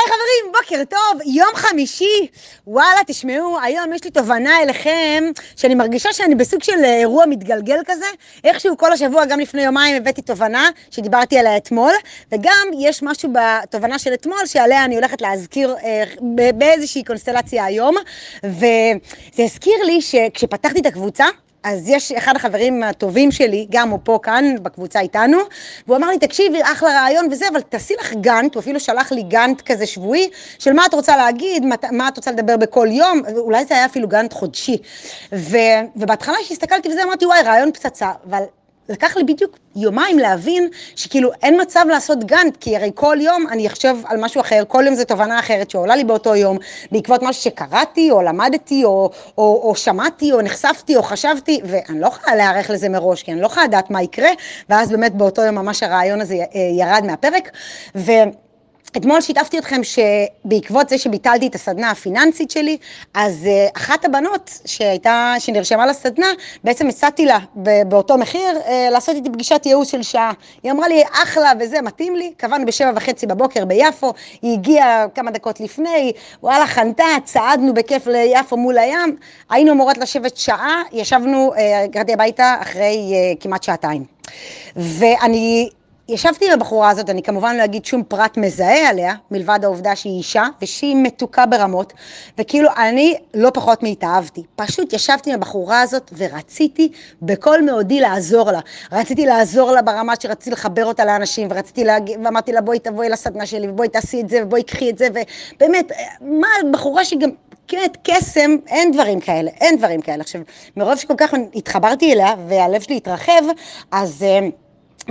היי חברים, בוקר טוב, יום חמישי. וואלה, תשמעו, היום יש לי תובנה אליכם, שאני מרגישה שאני בסוג של אה, אירוע מתגלגל כזה. איכשהו כל השבוע, גם לפני יומיים, הבאתי תובנה שדיברתי עליה אתמול, וגם יש משהו בתובנה של אתמול שעליה אני הולכת להזכיר אה, באיזושהי קונסטלציה היום. וזה הזכיר לי שכשפתחתי את הקבוצה, אז יש אחד החברים הטובים שלי, גם הוא פה כאן בקבוצה איתנו, והוא אמר לי, תקשיבי, אחלה רעיון וזה, אבל תעשי לך גאנט, הוא אפילו שלח לי גאנט כזה שבועי, של מה את רוצה להגיד, מה, מה את רוצה לדבר בכל יום, אולי זה היה אפילו גאנט חודשי. ו, ובהתחלה כשהסתכלתי וזה, אמרתי, וואי, רעיון פצצה, אבל לקח לי בדיוק יומיים להבין שכאילו אין מצב לעשות גאנט, כי הרי כל יום אני אחשוב על משהו אחר, כל יום זו תובנה אחרת שעולה לי באותו יום, בעקבות משהו שקראתי, או למדתי, או, או, או שמעתי, או נחשפתי, או חשבתי, ואני לא יכולה להיערך לזה מראש, כי אני לא יכולה לדעת מה יקרה, ואז באמת באותו יום ממש הרעיון הזה אה, ירד מהפרק. ו... אתמול שיתפתי אתכם שבעקבות זה שביטלתי את הסדנה הפיננסית שלי, אז uh, אחת הבנות שהייתה, שנרשמה לסדנה, בעצם הצעתי לה באותו מחיר uh, לעשות איתי פגישת ייעוץ של שעה. היא אמרה לי, אחלה וזה, מתאים לי, קבענו בשבע וחצי בבוקר ביפו, היא הגיעה כמה דקות לפני, וואלה, חנתה, צעדנו בכיף ליפו מול הים, היינו אמורות לשבת שעה, ישבנו, אה, הגעתי uh, הביתה אחרי כמעט שעתיים. ואני ישבתי עם הבחורה הזאת, אני כמובן לא אגיד שום פרט מזהה עליה, מלבד העובדה שהיא אישה, ושהיא מתוקה ברמות, וכאילו אני לא פחות מהתאהבתי. פשוט ישבתי עם הבחורה הזאת ורציתי בכל מאודי לעזור לה. רציתי לעזור לה ברמה שרציתי לחבר אותה לאנשים, ורציתי להגיד, ואמרתי לה בואי תבואי לסדנה שלי, ובואי תעשי את זה, ובואי קחי את זה, ובאמת, מה, בחורה שהיא גם... באמת קסם, אין דברים כאלה, אין דברים כאלה. עכשיו, מרוב שכל כך התחברתי אליה והלב שלי התרחב, אז...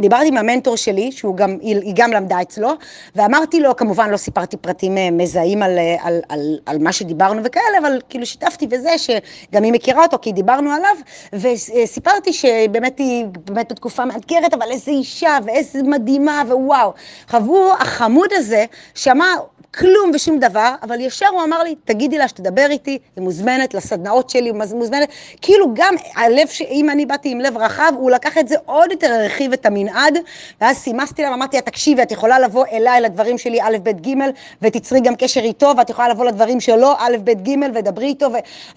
דיברתי עם המנטור שלי, שהוא גם, היא גם למדה אצלו, ואמרתי לו, כמובן לא סיפרתי פרטים אה, מזהים על, אה, על, על, על מה שדיברנו וכאלה, אבל כאילו שיתפתי בזה שגם היא מכירה אותו, כי דיברנו עליו, וסיפרתי שבאמת היא באמת בתקופה מאתגרת, אבל איזה אישה, ואיזה מדהימה, ווואו. חוו החמוד הזה, שמע כלום ושום דבר, אבל ישר הוא אמר לי, תגידי לה שתדבר איתי, היא מוזמנת לסדנאות שלי, היא מוזמנת, כאילו גם הלב, אם אני באתי עם לב רחב, הוא לקח את זה עוד יותר, הרחיב את המנעד, ואז סימסתי לה, אמרתי לה, תקשיבי, את יכולה לבוא אליי לדברים שלי א', ב', ג', ותצרי גם קשר איתו, ואת יכולה לבוא לדברים שלו, א', ב', ג', ודברי איתו,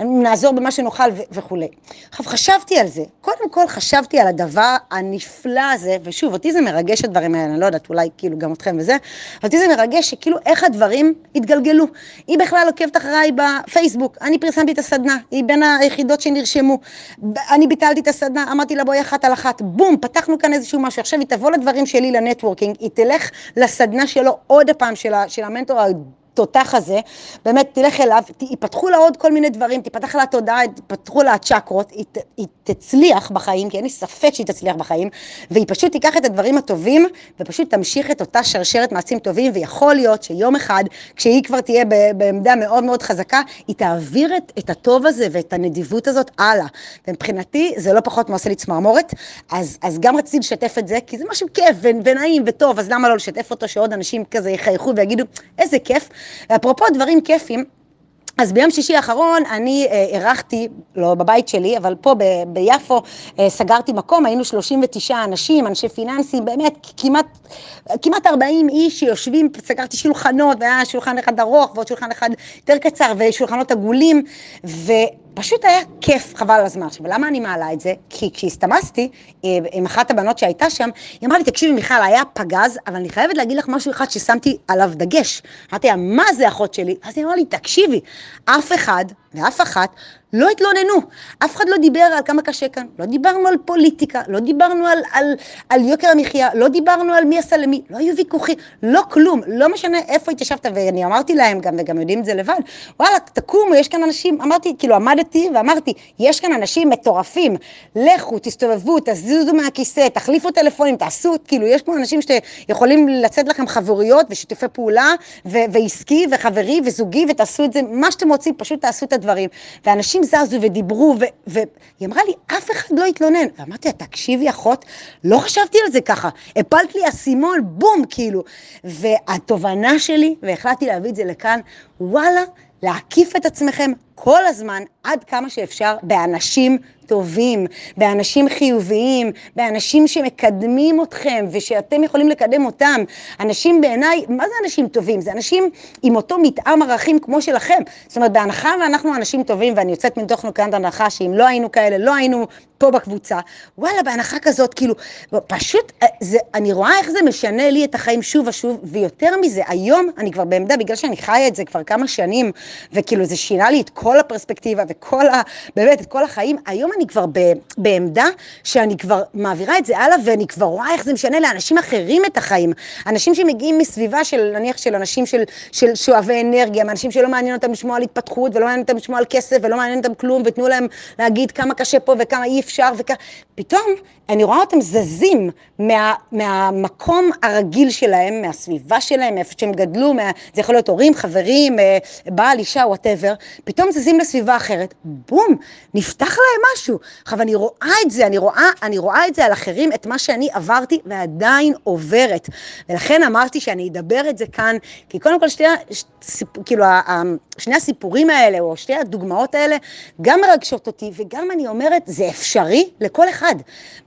ונעזור במה שנוכל וכולי. עכשיו, חשבתי על זה, קודם כל חשבתי על הדבר הנפלא הזה, ושוב, אותי זה מרגש הדברים האלה, אני לא יודעת, אולי כאילו גם אתכם וזה, אותי זה מרגש שכאילו איך הדברים דברים התגלגלו. היא בכלל עוקבת אחריי בפייסבוק, אני פרסמתי את הסדנה, היא בין היחידות שנרשמו. אני ביטלתי את הסדנה, אמרתי לה בואי אחת על אחת, בום, פתחנו כאן איזשהו משהו. עכשיו היא תבוא לדברים שלי לנטוורקינג, היא תלך לסדנה שלו עוד הפעם, של, של המנטור התותח הזה, באמת תלך אליו, ייפתחו לה עוד כל מיני דברים, תיפתח לה התודעה, ייפתחו לה הצ'קרות, היא, היא תצליח בחיים, כי אין לי ספק שהיא תצליח בחיים, והיא פשוט תיקח את הדברים הטובים, ופשוט תמשיך את אותה שרשרת מעשים טובים, ויכול להיות שיום אחד, כשהיא כבר תהיה בעמדה מאוד מאוד חזקה, היא תעביר את, את הטוב הזה ואת הנדיבות הזאת הלאה. ומבחינתי זה לא פחות מעושה לי צמרמורת, אז, אז גם רציתי לשתף את זה, כי זה משהו כיף ונעים וטוב, אז למה לא לשתף אותו שעוד אנשים כזה יחייכו ויגידו, איזה כיף. ואפרופו דברים כיפים, אז ביום שישי האחרון אני אה, אירחתי, לא בבית שלי, אבל פה ב, ביפו אה, סגרתי מקום, היינו 39 אנשים, אנשי פיננסים, באמת כמעט, כמעט 40 איש שיושבים, סגרתי שולחנות, והיה שולחן אחד ארוך ועוד שולחן אחד יותר קצר ושולחנות עגולים, ו... פשוט היה כיף, חבל על הזמן. עכשיו, למה אני מעלה את זה? כי כשהסתמסתי אה, עם אחת הבנות שהייתה שם, היא אמרה לי, תקשיבי מיכל, היה פגז, אבל אני חייבת להגיד לך משהו אחד ששמתי עליו דגש. אמרתי לה, מה זה אחות שלי? אז היא אמרה לי, תקשיבי, אף אחד ואף אחת לא התלוננו, אף אחד לא דיבר על כמה קשה כאן, לא דיברנו על פוליטיקה, לא דיברנו על, על, על יוקר המחיה, לא דיברנו על מי עשה למי, לא היו ויכוחים, לא כלום, לא משנה איפה התיישבת, ואני אמרתי להם גם, וגם יודעים את זה לבד, וואלה, תקומו, יש כאן אנשים, אמרתי, כאילו עמדתי ואמרתי, יש כאן אנשים מטורפים, לכו, תסתובבו, תזוזו מהכיסא, תחליפו טלפונים, תעשו, כאילו, יש פה אנשים שיכולים לצאת לכם חברויות ושיתופי פעולה, ו- ועסקי וחברי וזוגי, ותעשו את זה, מה שאתם רוצים, פשוט תעשו את הדברים. ואנשים אנשים זזו ודיברו, והיא אמרה לי, אף אחד לא התלונן. ואמרתי לה, תקשיבי אחות, לא חשבתי על זה ככה. הפלת לי אסימון, בום, כאילו. והתובנה שלי, והחלטתי להביא את זה לכאן, וואלה, להקיף את עצמכם כל הזמן, עד כמה שאפשר, באנשים טובים, באנשים חיוביים, באנשים שמקדמים אתכם ושאתם יכולים לקדם אותם. אנשים בעיניי, מה זה אנשים טובים? זה אנשים עם אותו מתאם ערכים כמו שלכם. זאת אומרת, בהנחה ואנחנו אנשים טובים, ואני יוצאת מתוך נקודת הנחה שאם לא היינו כאלה, לא היינו פה בקבוצה, וואלה, בהנחה כזאת, כאילו, פשוט, אה, זה, אני רואה איך זה משנה לי את החיים שוב ושוב, ויותר מזה, היום אני כבר בעמדה, בגלל שאני חיה את זה כבר כמה שנים, וכאילו זה שינה לי את כל הפרספקטיבה וכל ה... באמת, את כל החיים, היום אני כבר ב, בעמדה שאני כבר מעבירה את זה הלאה, ואני כבר רואה איך זה משנה לאנשים אחרים את החיים. אנשים שמגיעים מסביבה של, נניח, של אנשים של, של שואבי אנרגיה, מאנשים שלא מעניין אותם לשמוע על התפתחות, ולא מעניין אותם לשמוע על כסף, ולא מעניין אותם כלום, ותנו להם להגיד כמה קשה פה וכמה אי אפשר, וכמה... פתאום אני רואה אותם זזים מה, מהמקום הרגיל שלהם, מהסביבה שלהם, מאיפה שהם גדלו, מה, זה יכול להיות הורים, חברים, אה, בעל, אישה, וואטאבר, פתאום זזים לסביבה אחרת, בום, נפתח להם משהו. עכשיו, אני רואה את זה, אני רואה, אני רואה את זה על אחרים, את מה שאני עברתי ועדיין עוברת. ולכן אמרתי שאני אדבר את זה כאן, כי קודם כל שתי, ש, כאילו, שני הסיפורים האלה, או שתי הדוגמאות האלה, גם מרגשות אותי, וגם אני אומרת, זה אפשרי לכל אחד.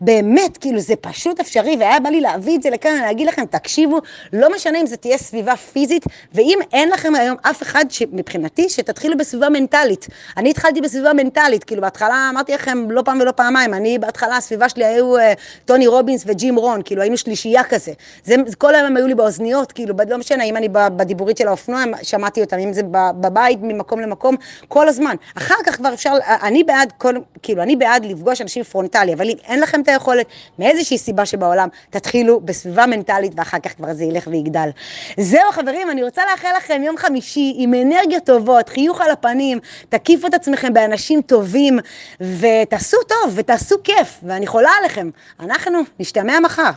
באמת, כאילו, זה פשוט אפשרי, והיה בא לי להביא את זה לכאן, להגיד לכם, תקשיבו, לא משנה אם זה תהיה סביבה פיזית, ואם אין לכם היום אף אחד, מבחינתי, שתתחילו בסביבה מנטלית. אני התחלתי בסביבה מנטלית, כאילו, בהתחלה אמרתי לכם לא פעם ולא פעמיים, אני בהתחלה, הסביבה שלי היו אה, טוני רובינס וג'ים רון, כאילו, היינו שלישייה כזה. זה, כל היום הם היו לי באוזניות, כאילו, לא משנה, אם אני בדיבורית של האופנוע, שמעתי אותם, אם זה בבית, ממקום למקום, כל הזמן. אחר כך כבר אפשר, אני בעד, כל, כאילו, אני בעד לפגוש אנשים פרונטלי, אבל אם אין לכם את היכולת, מאיזושהי סיבה שבעולם, תתחילו בסביבה מנטלית, ואחר כך כבר זה ילך ויגדל. זהו, חברים, אני רוצה לאחל לכם יום חמישי עם אנרגיות טובות, חיוך על הפנים, תקיפו את עצמכם באנשים טובים, ותעשו טוב, ותעשו כיף, ואני חולה עליכם. אנחנו נשתמע מחר.